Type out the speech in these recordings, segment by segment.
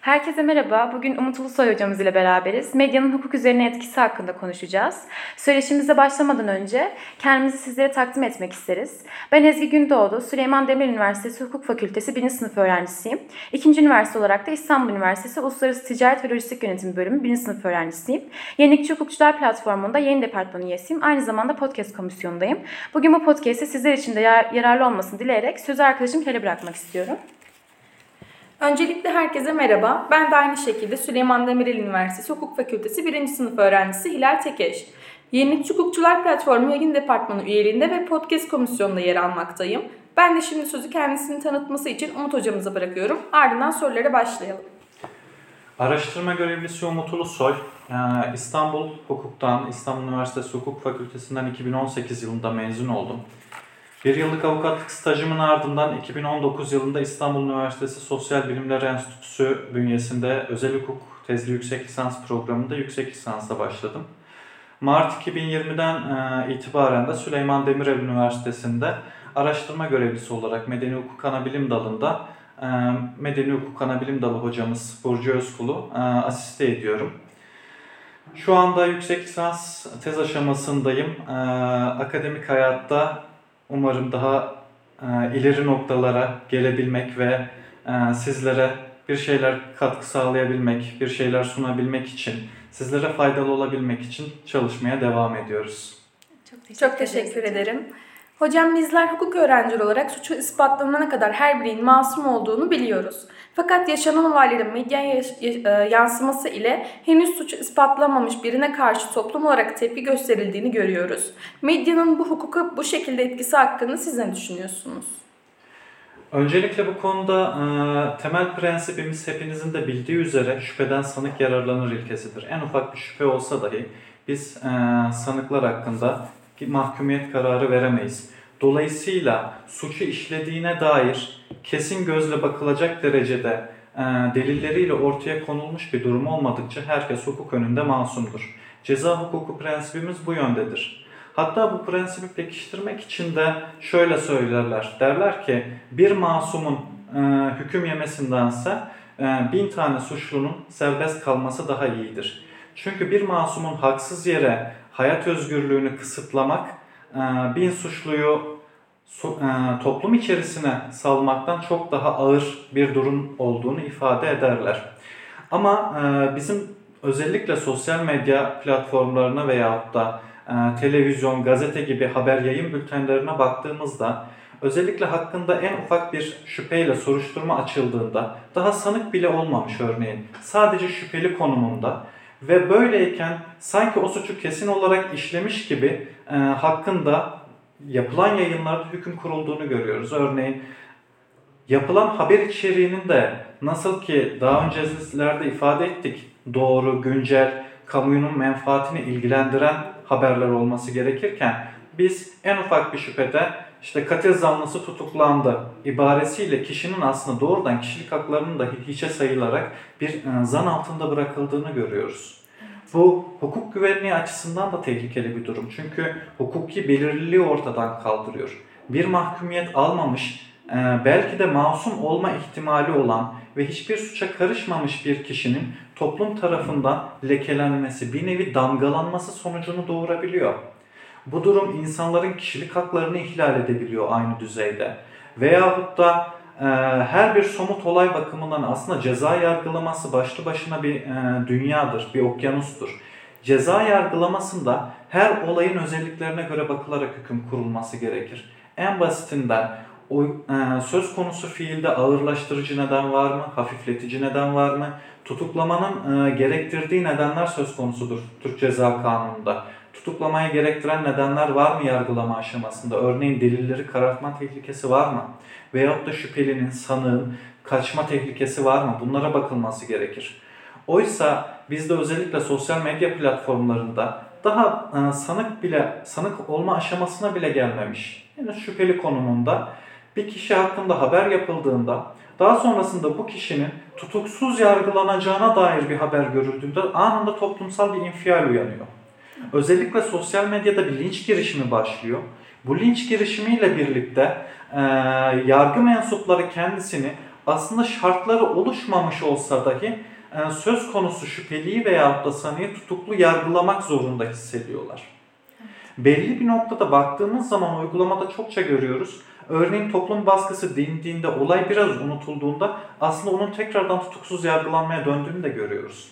Herkese merhaba. Bugün Umut Ulusoy hocamız ile beraberiz. Medyanın hukuk üzerine etkisi hakkında konuşacağız. Söyleşimize başlamadan önce kendimizi sizlere takdim etmek isteriz. Ben Ezgi Gündoğdu, Süleyman Demirel Üniversitesi Hukuk Fakültesi 1. sınıf öğrencisiyim. İkinci üniversite olarak da İstanbul Üniversitesi Uluslararası Ticaret ve Lojistik Yönetimi Bölümü 1. sınıf öğrencisiyim. Yenilikçi Hukukçular Platformu'nda yayın departmanı üyesiyim. Aynı zamanda podcast komisyonundayım. Bugün bu podcast'i sizler için de yararlı olmasını dileyerek sözü arkadaşım Kel'e bırakmak istiyorum. Öncelikle herkese merhaba. Ben de aynı şekilde Süleyman Demirel Üniversitesi Hukuk Fakültesi 1. sınıf öğrencisi Hilal Tekeş. Yenilikçi Hukukçular Platformu Yayın Departmanı üyeliğinde ve podcast komisyonunda yer almaktayım. Ben de şimdi sözü kendisini tanıtması için Umut hocamıza bırakıyorum. Ardından sorulara başlayalım. Araştırma görevlisi Umut Ulusoy. Ee, İstanbul Hukuk'tan, İstanbul Üniversitesi Hukuk Fakültesinden 2018 yılında mezun oldum. Bir yıllık avukatlık stajımın ardından 2019 yılında İstanbul Üniversitesi Sosyal Bilimler Enstitüsü bünyesinde özel hukuk tezli yüksek lisans programında yüksek lisansa başladım. Mart 2020'den e, itibaren de Süleyman Demirel Üniversitesi'nde araştırma görevlisi olarak Medeni Hukuk Anabilim Dalı'nda e, Medeni Hukuk Anabilim Dalı hocamız Burcu Özkul'u e, asiste ediyorum. Şu anda yüksek lisans tez aşamasındayım. Akademik hayatta Umarım daha e, ileri noktalara gelebilmek ve e, sizlere bir şeyler katkı sağlayabilmek, bir şeyler sunabilmek için, sizlere faydalı olabilmek için çalışmaya devam ediyoruz. Çok teşekkür, Çok teşekkür ederim. Hocam bizler hukuk öğrencileri olarak suçu ispatlanana kadar her birinin masum olduğunu biliyoruz. Fakat yaşanan olayların medyaya e, yansıması ile henüz suçu ispatlanmamış birine karşı toplum olarak tepki gösterildiğini görüyoruz. Medyanın bu hukuka bu şekilde etkisi hakkında siz ne düşünüyorsunuz? Öncelikle bu konuda e, temel prensibimiz hepinizin de bildiği üzere şüpheden sanık yararlanır ilkesidir. En ufak bir şüphe olsa dahi biz e, sanıklar hakkında mahkumiyet kararı veremeyiz. Dolayısıyla suçu işlediğine dair kesin gözle bakılacak derecede e, delilleriyle ortaya konulmuş bir durum olmadıkça herkes hukuk önünde masumdur. Ceza hukuku prensibimiz bu yöndedir. Hatta bu prensibi pekiştirmek için de şöyle söylerler. Derler ki bir masumun e, hüküm yemesindense e, bin tane suçlunun serbest kalması daha iyidir. Çünkü bir masumun haksız yere hayat özgürlüğünü kısıtlamak bin suçluyu e, toplum içerisine salmaktan çok daha ağır bir durum olduğunu ifade ederler. Ama e, bizim özellikle sosyal medya platformlarına veyahut da televizyon, gazete gibi haber yayın bültenlerine baktığımızda özellikle hakkında en ufak bir şüpheyle soruşturma açıldığında daha sanık bile olmamış örneğin sadece şüpheli konumunda ve böyleyken sanki o suçu kesin olarak işlemiş gibi e, hakkında yapılan yayınlarda hüküm kurulduğunu görüyoruz. Örneğin yapılan haber içeriğinin de nasıl ki daha öncelerde ifade ettik doğru, güncel, kamuoyunun menfaatini ilgilendiren haberler olması gerekirken biz en ufak bir şüphede işte katil zanlısı tutuklandı ibaresiyle kişinin aslında doğrudan kişilik haklarının da hiçe sayılarak bir e, zan altında bırakıldığını görüyoruz. Bu hukuk güvenliği açısından da tehlikeli bir durum. Çünkü hukuki belirliliği ortadan kaldırıyor. Bir mahkumiyet almamış, e, belki de masum olma ihtimali olan ve hiçbir suça karışmamış bir kişinin toplum tarafından lekelenmesi, bir nevi damgalanması sonucunu doğurabiliyor. Bu durum insanların kişilik haklarını ihlal edebiliyor aynı düzeyde. Veyahut da e, her bir somut olay bakımından aslında ceza yargılaması başlı başına bir e, dünyadır, bir okyanustur. Ceza yargılamasında her olayın özelliklerine göre bakılarak hüküm kurulması gerekir. En basitinden o, e, söz konusu fiilde ağırlaştırıcı neden var mı, hafifletici neden var mı, tutuklamanın e, gerektirdiği nedenler söz konusudur Türk Ceza Kanunu'nda tutuklamaya gerektiren nedenler var mı yargılama aşamasında? Örneğin delilleri karartma tehlikesi var mı? Veyahut da şüphelinin, sanığın kaçma tehlikesi var mı? Bunlara bakılması gerekir. Oysa bizde özellikle sosyal medya platformlarında daha e, sanık bile sanık olma aşamasına bile gelmemiş. Yani şüpheli konumunda bir kişi hakkında haber yapıldığında daha sonrasında bu kişinin tutuksuz yargılanacağına dair bir haber görüldüğünde anında toplumsal bir infial uyanıyor. Özellikle sosyal medyada bir linç girişimi başlıyor. Bu linç girişimiyle birlikte e, yargı mensupları kendisini aslında şartları oluşmamış olsa dahi e, söz konusu şüpheliyi veyahut da sanıyı tutuklu yargılamak zorunda hissediyorlar. Belli bir noktada baktığımız zaman uygulamada çokça görüyoruz. Örneğin toplum baskısı dindiğinde, olay biraz unutulduğunda aslında onun tekrardan tutuksuz yargılanmaya döndüğünü de görüyoruz.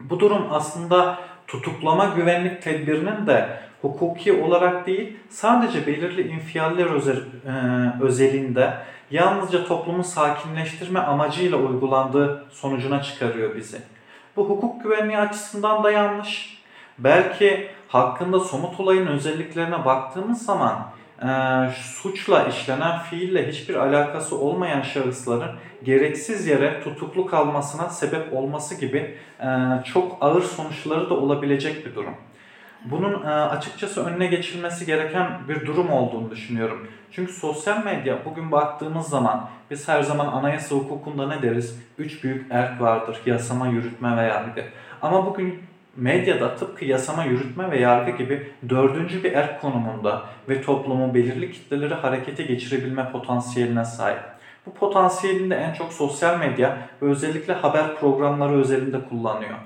Bu durum aslında tutuklama güvenlik tedbirinin de hukuki olarak değil, sadece belirli infialler e, özelinde yalnızca toplumu sakinleştirme amacıyla uygulandığı sonucuna çıkarıyor bizi. Bu hukuk güvenliği açısından da yanlış. Belki hakkında somut olayın özelliklerine baktığımız zaman e, suçla işlenen fiille hiçbir alakası olmayan şahısların gereksiz yere tutuklu kalmasına sebep olması gibi e, çok ağır sonuçları da olabilecek bir durum. Bunun e, açıkçası önüne geçilmesi gereken bir durum olduğunu düşünüyorum. Çünkü sosyal medya bugün baktığımız zaman biz her zaman anayasa hukukunda ne deriz? Üç büyük erk vardır. Yasama, yürütme ve yargı. Ama bugün medyada tıpkı yasama, yürütme ve yargı gibi dördüncü bir erk konumunda ve toplumu belirli kitleleri harekete geçirebilme potansiyeline sahip. Bu potansiyelini en çok sosyal medya ve özellikle haber programları özelinde kullanıyor.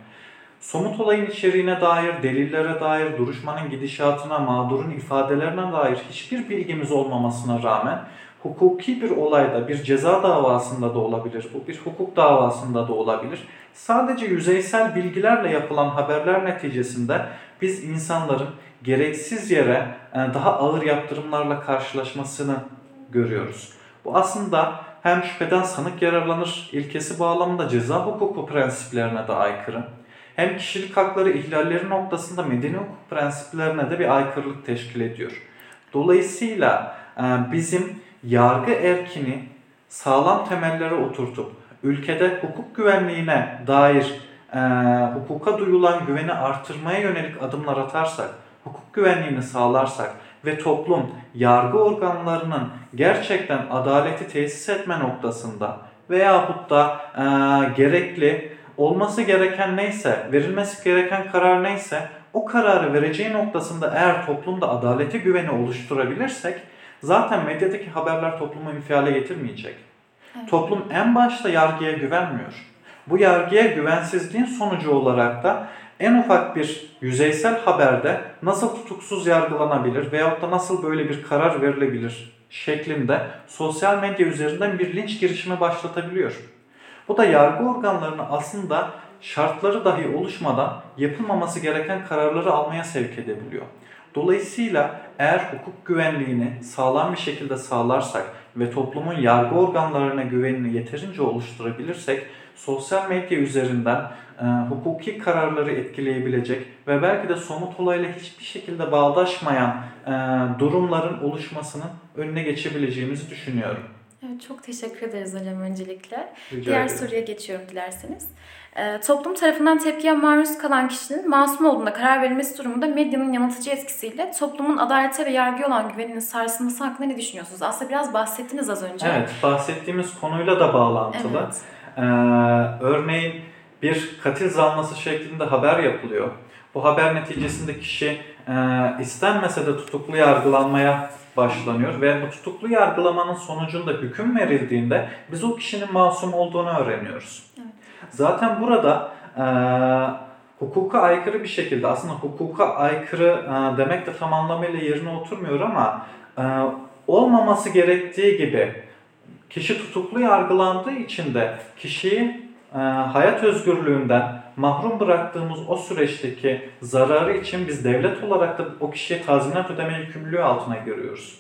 Somut olayın içeriğine dair, delillere dair, duruşmanın gidişatına, mağdurun ifadelerine dair hiçbir bilgimiz olmamasına rağmen hukuki bir olayda, bir ceza davasında da olabilir, bu bir hukuk davasında da olabilir. Sadece yüzeysel bilgilerle yapılan haberler neticesinde biz insanların gereksiz yere e, daha ağır yaptırımlarla karşılaşmasını görüyoruz. Bu aslında hem şüpheden sanık yararlanır ilkesi bağlamında ceza hukuku prensiplerine de aykırı hem kişilik hakları ihlalleri noktasında medeni hukuk prensiplerine de bir aykırılık teşkil ediyor. Dolayısıyla e, bizim yargı erkini sağlam temellere oturtup ülkede hukuk güvenliğine dair e, hukuka duyulan güveni artırmaya yönelik adımlar atarsak, hukuk güvenliğini sağlarsak ve toplum yargı organlarının gerçekten adaleti tesis etme noktasında veyahut da e, gerekli olması gereken neyse, verilmesi gereken karar neyse o kararı vereceği noktasında eğer toplumda adalete güveni oluşturabilirsek zaten medyadaki haberler toplumu infiale getirmeyecek. Evet. Toplum en başta yargıya güvenmiyor. Bu yargıya güvensizliğin sonucu olarak da en ufak bir yüzeysel haberde nasıl tutuksuz yargılanabilir veyahut da nasıl böyle bir karar verilebilir şeklinde sosyal medya üzerinden bir linç girişimi başlatabiliyor. Bu da yargı organlarını aslında şartları dahi oluşmadan yapılmaması gereken kararları almaya sevk edebiliyor. Dolayısıyla eğer hukuk güvenliğini sağlam bir şekilde sağlarsak ve toplumun yargı organlarına güvenini yeterince oluşturabilirsek sosyal medya üzerinden e, hukuki kararları etkileyebilecek ve belki de somut olayla hiçbir şekilde bağdaşmayan e, durumların oluşmasının önüne geçebileceğimizi düşünüyorum. Evet, çok teşekkür ederiz hocam öncelikle. Rica Diğer ederim. soruya geçiyorum dilerseniz. Ee, toplum tarafından tepkiye maruz kalan kişinin masum olduğuna karar verilmesi durumunda medyanın yanıltıcı etkisiyle toplumun adalete ve yargıya olan güveninin sarsılması hakkında ne düşünüyorsunuz? Aslında biraz bahsettiniz az önce. Evet, bahsettiğimiz konuyla da bağlantılı. Evet. Ee, örneğin bir katil zanlısı şeklinde haber yapılıyor. Bu haber neticesinde kişi e, istenmese de tutuklu yargılanmaya başlanıyor ve bu tutuklu yargılamanın sonucunda hüküm verildiğinde biz o kişinin masum olduğunu öğreniyoruz. Evet. Zaten burada e, hukuka aykırı bir şekilde aslında hukuka aykırı e, demek de tam anlamıyla yerine oturmuyor ama e, olmaması gerektiği gibi kişi tutuklu yargılandığı için de kişiyi e, hayat özgürlüğünden mahrum bıraktığımız o süreçteki zararı için biz devlet olarak da o kişiye tazminat ödeme yükümlülüğü altına giriyoruz.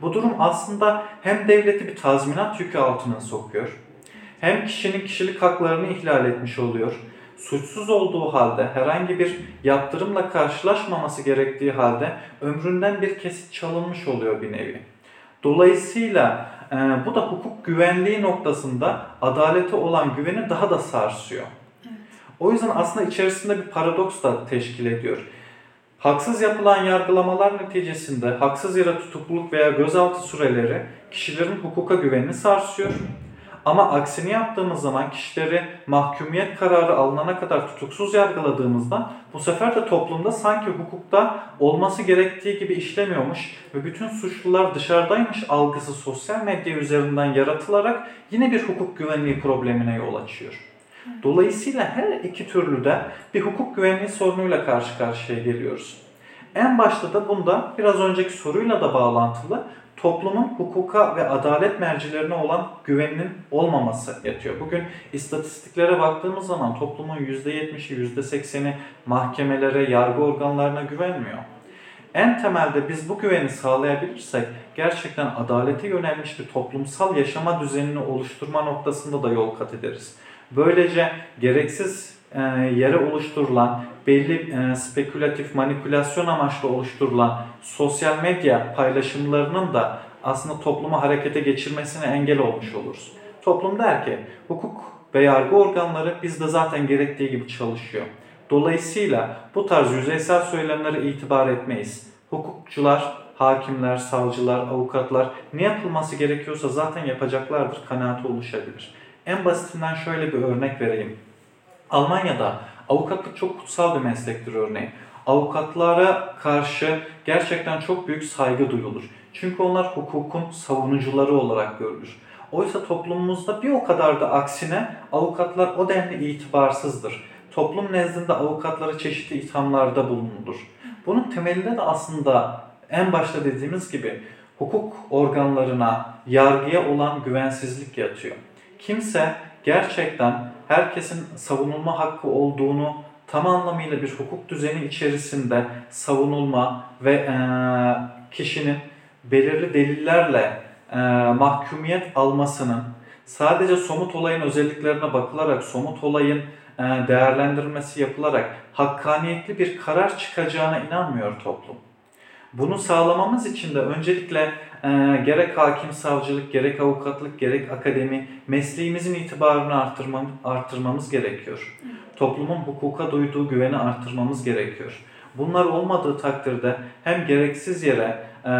Bu durum aslında hem devleti bir tazminat yükü altına sokuyor, hem kişinin kişilik haklarını ihlal etmiş oluyor. Suçsuz olduğu halde herhangi bir yaptırımla karşılaşmaması gerektiği halde ömründen bir kesit çalınmış oluyor bir nevi. Dolayısıyla e, bu da hukuk güvenliği noktasında adalete olan güveni daha da sarsıyor. O yüzden aslında içerisinde bir paradoks da teşkil ediyor. Haksız yapılan yargılamalar neticesinde haksız yere tutukluluk veya gözaltı süreleri kişilerin hukuka güvenini sarsıyor. Ama aksini yaptığımız zaman kişileri mahkumiyet kararı alınana kadar tutuksuz yargıladığımızda bu sefer de toplumda sanki hukukta olması gerektiği gibi işlemiyormuş ve bütün suçlular dışarıdaymış algısı sosyal medya üzerinden yaratılarak yine bir hukuk güvenliği problemine yol açıyor. Dolayısıyla her iki türlü de bir hukuk güvenliği sorunuyla karşı karşıya geliyoruz. En başta da bunda biraz önceki soruyla da bağlantılı toplumun hukuka ve adalet mercilerine olan güveninin olmaması yatıyor. Bugün istatistiklere baktığımız zaman toplumun %70'i, %80'i mahkemelere, yargı organlarına güvenmiyor. En temelde biz bu güveni sağlayabilirsek gerçekten adalete yönelmiş bir toplumsal yaşama düzenini oluşturma noktasında da yol kat ederiz. Böylece gereksiz e, yere oluşturulan, belli e, spekülatif manipülasyon amaçlı oluşturulan sosyal medya paylaşımlarının da aslında toplumu harekete geçirmesine engel olmuş oluruz. Toplum der ki hukuk ve yargı organları bizde zaten gerektiği gibi çalışıyor. Dolayısıyla bu tarz yüzeysel söylemlere itibar etmeyiz. Hukukçular, hakimler, savcılar, avukatlar ne yapılması gerekiyorsa zaten yapacaklardır, kanaati oluşabilir. En basitinden şöyle bir örnek vereyim. Almanya'da avukatlık çok kutsal bir meslektir örneğin. Avukatlara karşı gerçekten çok büyük saygı duyulur. Çünkü onlar hukukun savunucuları olarak görülür. Oysa toplumumuzda bir o kadar da aksine avukatlar o denli itibarsızdır. Toplum nezdinde avukatlara çeşitli ithamlarda bulunulur. Bunun temelinde de aslında en başta dediğimiz gibi hukuk organlarına, yargıya olan güvensizlik yatıyor. Kimse gerçekten herkesin savunulma hakkı olduğunu tam anlamıyla bir hukuk düzeni içerisinde savunulma ve e, kişinin belirli delillerle e, mahkumiyet almasının sadece somut olayın özelliklerine bakılarak, somut olayın e, değerlendirilmesi yapılarak hakkaniyetli bir karar çıkacağına inanmıyor toplum. Bunu sağlamamız için de öncelikle e, gerek hakim savcılık, gerek avukatlık, gerek akademi mesleğimizin itibarını artırmam, artırmamız gerekiyor. Toplumun hukuka duyduğu güveni artırmamız gerekiyor. Bunlar olmadığı takdirde hem gereksiz yere e,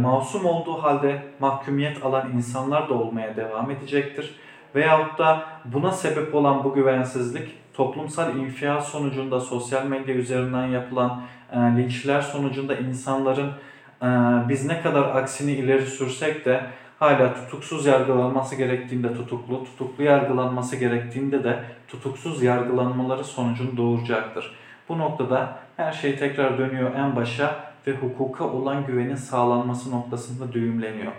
masum olduğu halde mahkumiyet alan insanlar da olmaya devam edecektir. Veyahut da buna sebep olan bu güvensizlik toplumsal infial sonucunda sosyal medya üzerinden yapılan linçler sonucunda insanların e, biz ne kadar aksini ileri sürsek de hala tutuksuz yargılanması gerektiğinde tutuklu, tutuklu yargılanması gerektiğinde de tutuksuz yargılanmaları sonucunu doğuracaktır. Bu noktada her şey tekrar dönüyor en başa ve hukuka olan güvenin sağlanması noktasında düğümleniyor.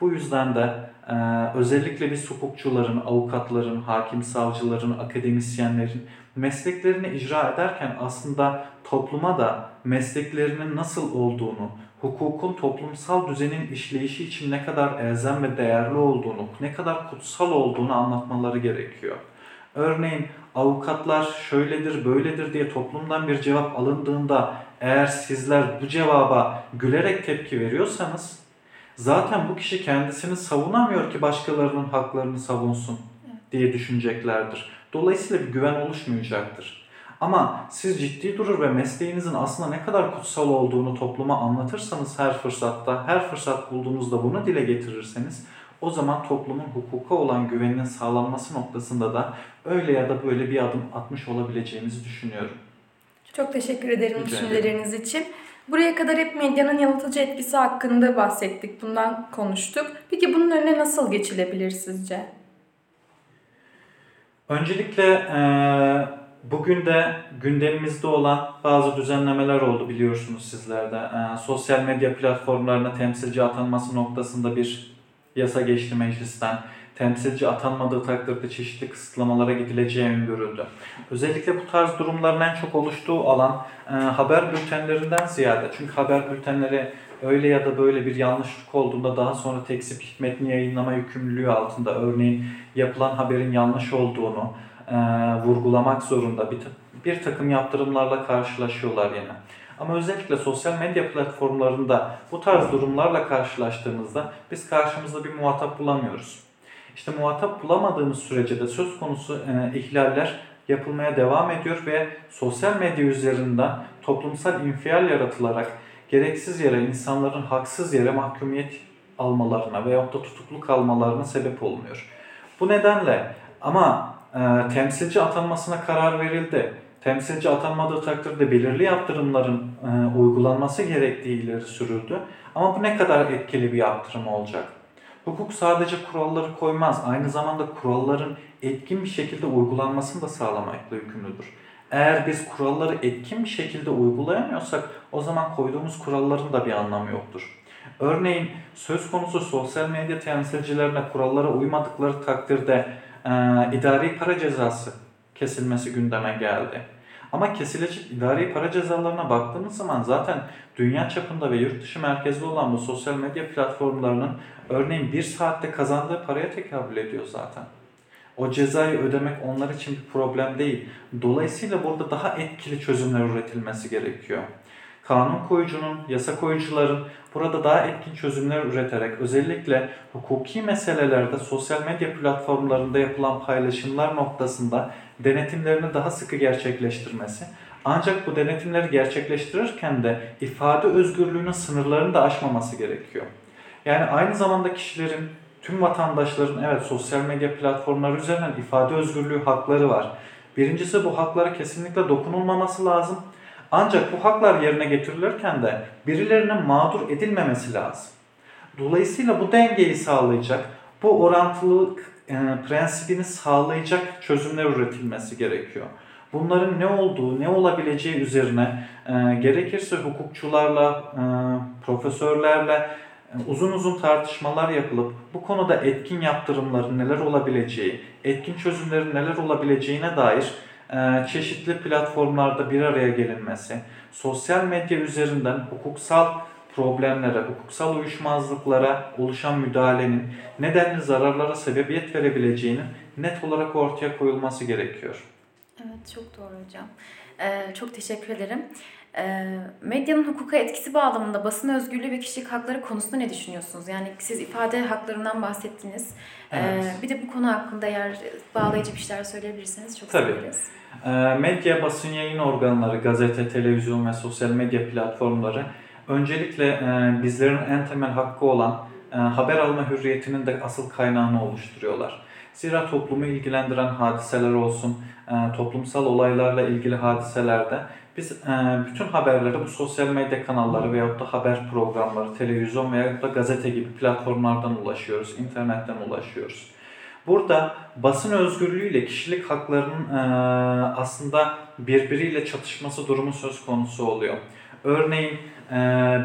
Bu yüzden de e, özellikle biz hukukçuların, avukatların, hakim savcıların, akademisyenlerin mesleklerini icra ederken aslında topluma da mesleklerinin nasıl olduğunu, hukukun toplumsal düzenin işleyişi için ne kadar elzem ve değerli olduğunu, ne kadar kutsal olduğunu anlatmaları gerekiyor. Örneğin avukatlar şöyledir, böyledir diye toplumdan bir cevap alındığında eğer sizler bu cevaba gülerek tepki veriyorsanız zaten bu kişi kendisini savunamıyor ki başkalarının haklarını savunsun diye düşüneceklerdir. Dolayısıyla bir güven oluşmayacaktır. Ama siz ciddi durur ve mesleğinizin aslında ne kadar kutsal olduğunu topluma anlatırsanız her fırsatta, her fırsat bulduğunuzda bunu dile getirirseniz o zaman toplumun hukuka olan güveninin sağlanması noktasında da öyle ya da böyle bir adım atmış olabileceğimizi düşünüyorum. Çok teşekkür ederim Rica düşünceleriniz için. Buraya kadar hep medyanın yanıltıcı etkisi hakkında bahsettik, bundan konuştuk. Peki bunun önüne nasıl geçilebilir sizce? Öncelikle bugün de gündemimizde olan bazı düzenlemeler oldu biliyorsunuz sizler de. Eee, sosyal medya platformlarına temsilci atanması noktasında bir yasa geçti meclisten. Temsilci atanmadığı takdirde çeşitli kısıtlamalara gidileceği öngörüldü. Özellikle bu tarz durumların en çok oluştuğu alan eee, haber bültenlerinden ziyade. Çünkü haber bültenleri öyle ya da böyle bir yanlışlık olduğunda daha sonra tekzip hikmetini yayınlama yükümlülüğü altında örneğin yapılan haberin yanlış olduğunu e, vurgulamak zorunda bir, bir takım yaptırımlarla karşılaşıyorlar yine. Ama özellikle sosyal medya platformlarında bu tarz durumlarla karşılaştığımızda biz karşımızda bir muhatap bulamıyoruz. İşte muhatap bulamadığımız sürece de söz konusu e, ihlaller yapılmaya devam ediyor ve sosyal medya üzerinden toplumsal infial yaratılarak gereksiz yere insanların haksız yere mahkumiyet almalarına veyahut da tutuklu kalmalarına sebep olmuyor. Bu nedenle ama e, temsilci atanmasına karar verildi. Temsilci atanmadığı takdirde belirli yaptırımların e, uygulanması gerektiği ileri sürüldü. Ama bu ne kadar etkili bir yaptırım olacak? Hukuk sadece kuralları koymaz, aynı zamanda kuralların etkin bir şekilde uygulanmasını da sağlamakla yükümlüdür. Eğer biz kuralları etkin bir şekilde uygulayamıyorsak o zaman koyduğumuz kuralların da bir anlamı yoktur. Örneğin söz konusu sosyal medya temsilcilerine kurallara uymadıkları takdirde e, idari para cezası kesilmesi gündeme geldi. Ama kesilecek idari para cezalarına baktığımız zaman zaten dünya çapında ve yurt dışı merkezli olan bu sosyal medya platformlarının örneğin bir saatte kazandığı paraya tekabül ediyor zaten. O cezayı ödemek onlar için bir problem değil. Dolayısıyla burada daha etkili çözümler üretilmesi gerekiyor. Kanun koyucunun, yasa koyucuların burada daha etkin çözümler üreterek özellikle hukuki meselelerde sosyal medya platformlarında yapılan paylaşımlar noktasında denetimlerini daha sıkı gerçekleştirmesi. Ancak bu denetimleri gerçekleştirirken de ifade özgürlüğünün sınırlarını da aşmaması gerekiyor. Yani aynı zamanda kişilerin, tüm vatandaşların evet sosyal medya platformları üzerinden ifade özgürlüğü hakları var. Birincisi bu haklara kesinlikle dokunulmaması lazım. Ancak bu haklar yerine getirilirken de birilerinin mağdur edilmemesi lazım. Dolayısıyla bu dengeyi sağlayacak, bu orantılılık prensibini sağlayacak çözümler üretilmesi gerekiyor. Bunların ne olduğu, ne olabileceği üzerine e, gerekirse hukukçularla, e, profesörlerle e, uzun uzun tartışmalar yapılıp bu konuda etkin yaptırımların neler olabileceği, etkin çözümlerin neler olabileceğine dair e, çeşitli platformlarda bir araya gelinmesi, sosyal medya üzerinden hukuksal problemlere, hukuksal uyuşmazlıklara oluşan müdahalenin nedenli zararlara sebebiyet verebileceğinin net olarak ortaya koyulması gerekiyor. Evet çok doğru hocam. Ee, çok teşekkür ederim. Ee, medyanın hukuka etkisi bağlamında basın özgürlüğü ve kişilik hakları konusunda ne düşünüyorsunuz? Yani siz ifade haklarından bahsettiniz. Ee, Evet. bir de bu konu hakkında eğer bağlayıcı bir şeyler söyleyebilirseniz çok Tabii. seviniriz. E, Medya, basın yayın organları, gazete, televizyon ve sosyal medya platformları öncelikle e, bizlerin en temel hakkı olan e, haber alma hürriyetinin de asıl kaynağını oluşturuyorlar. Zira toplumu ilgilendiren hadiseler olsun, e, toplumsal olaylarla ilgili hadiselerde biz e, bütün haberleri bu sosyal medya kanalları veyahut da haber programları, televizyon veyahut da gazete gibi platformlardan ulaşıyoruz, internetten ulaşıyoruz. Burada basın özgürlüğüyle kişilik haklarının e, aslında birbiriyle çatışması durumu söz konusu oluyor. Örneğin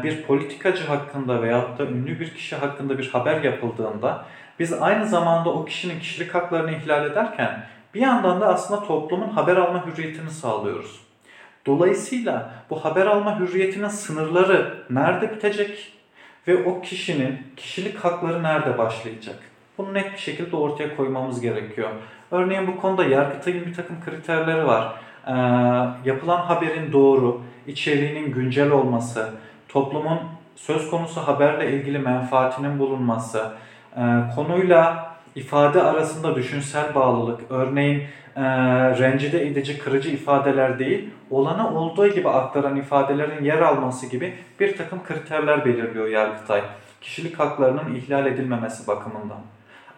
bir politikacı hakkında veyahut da ünlü bir kişi hakkında bir haber yapıldığında biz aynı zamanda o kişinin kişilik haklarını ihlal ederken bir yandan da aslında toplumun haber alma hürriyetini sağlıyoruz. Dolayısıyla bu haber alma hürriyetinin sınırları nerede bitecek ve o kişinin kişilik hakları nerede başlayacak? Bunu net bir şekilde ortaya koymamız gerekiyor. Örneğin bu konuda Yargıtay'ın bir takım kriterleri var. Ee, yapılan haberin doğru, içeriğinin güncel olması, toplumun söz konusu haberle ilgili menfaatinin bulunması, e, konuyla ifade arasında düşünsel bağlılık, örneğin e, rencide edici, kırıcı ifadeler değil, olanı olduğu gibi aktaran ifadelerin yer alması gibi bir takım kriterler belirliyor Yargıtay. Kişilik haklarının ihlal edilmemesi bakımından.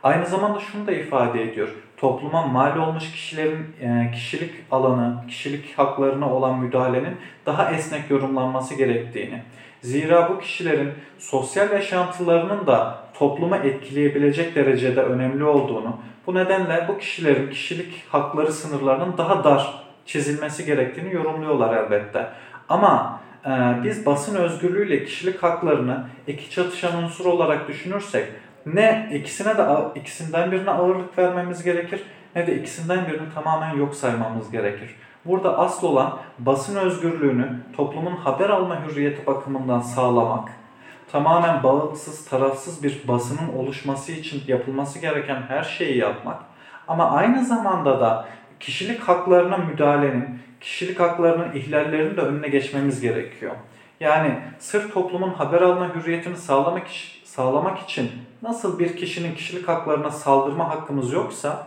Aynı zamanda şunu da ifade ediyor. Topluma mal olmuş kişilerin e, kişilik alanı, kişilik haklarına olan müdahalenin daha esnek yorumlanması gerektiğini. Zira bu kişilerin sosyal yaşantılarının da topluma etkileyebilecek derecede önemli olduğunu, bu nedenle bu kişilerin kişilik hakları sınırlarının daha dar çizilmesi gerektiğini yorumluyorlar elbette. Ama e, biz basın özgürlüğüyle kişilik haklarını iki çatışan unsur olarak düşünürsek ne ikisine de ikisinden birine ağırlık vermemiz gerekir ne de ikisinden birini tamamen yok saymamız gerekir. Burada asıl olan basın özgürlüğünü toplumun haber alma hürriyeti bakımından sağlamak, tamamen bağımsız, tarafsız bir basının oluşması için yapılması gereken her şeyi yapmak ama aynı zamanda da kişilik haklarına müdahalenin, kişilik haklarının ihlallerinin de önüne geçmemiz gerekiyor. Yani sırf toplumun haber alma hürriyetini sağlamak, sağlamak için nasıl bir kişinin kişilik haklarına saldırma hakkımız yoksa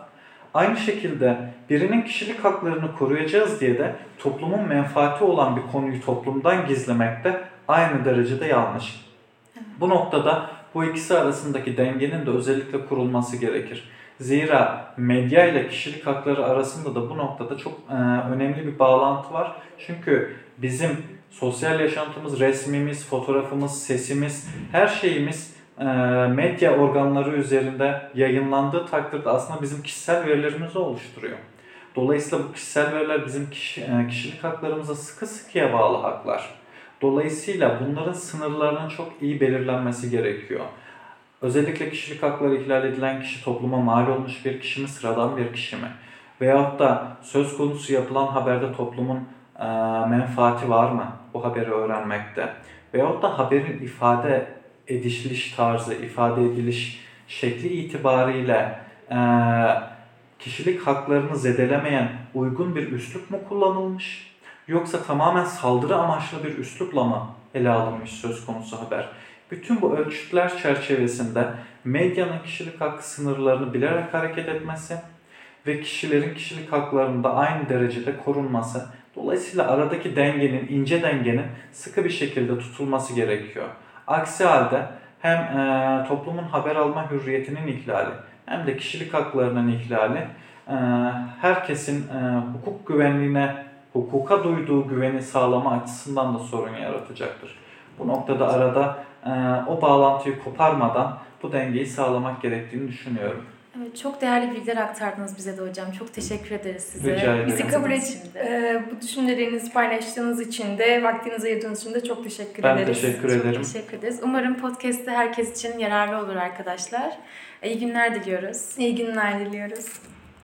aynı şekilde birinin kişilik haklarını koruyacağız diye de toplumun menfaati olan bir konuyu toplumdan gizlemek de aynı derecede yanlış. Bu noktada bu ikisi arasındaki dengenin de özellikle kurulması gerekir. Zira medya ile kişilik hakları arasında da bu noktada çok e, önemli bir bağlantı var. Çünkü bizim sosyal yaşantımız, resmimiz, fotoğrafımız, sesimiz, her şeyimiz medya organları üzerinde yayınlandığı takdirde aslında bizim kişisel verilerimizi oluşturuyor. Dolayısıyla bu kişisel veriler bizim e, kişilik haklarımıza sıkı sıkıya bağlı haklar. Dolayısıyla bunların sınırlarının çok iyi belirlenmesi gerekiyor. Özellikle kişilik hakları ihlal edilen kişi topluma mal olmuş bir kişi mi, sıradan bir kişi mi? Veyahut da söz konusu yapılan haberde toplumun e, menfaati var mı bu haberi öğrenmekte? Veyahut da haberin ifade ediliş tarzı, ifade ediliş şekli itibariyle e, kişilik haklarını zedelemeyen uygun bir üslup mu kullanılmış? Yoksa tamamen saldırı amaçlı bir üslupla mı ele alınmış söz konusu haber? Bütün bu ölçütler çerçevesinde medyanın kişilik hakkı sınırlarını bilerek hareket etmesi ve kişilerin kişilik haklarının da aynı derecede korunması, dolayısıyla aradaki dengenin, ince dengenin sıkı bir şekilde tutulması gerekiyor. Aksi halde hem e, toplumun haber alma hürriyetinin ihlali hem de kişilik haklarının ihlali e, herkesin e, hukuk güvenliğine, hukuka duyduğu güveni sağlama açısından da sorun yaratacaktır. Bu noktada arada e, o bağlantıyı koparmadan bu dengeyi sağlamak gerektiğini düşünüyorum. Evet, çok değerli bilgiler aktardınız bize de hocam. Çok teşekkür ederiz size. Rica ederim. Bizi kabul için e, bu düşüncelerinizi paylaştığınız için de vaktinizi ayırdığınız için de çok teşekkür Ben ederiz. teşekkür Çok ederim. teşekkür ederiz. Umarım podcast'te herkes için yararlı olur arkadaşlar. İyi günler diliyoruz. İyi günler diliyoruz.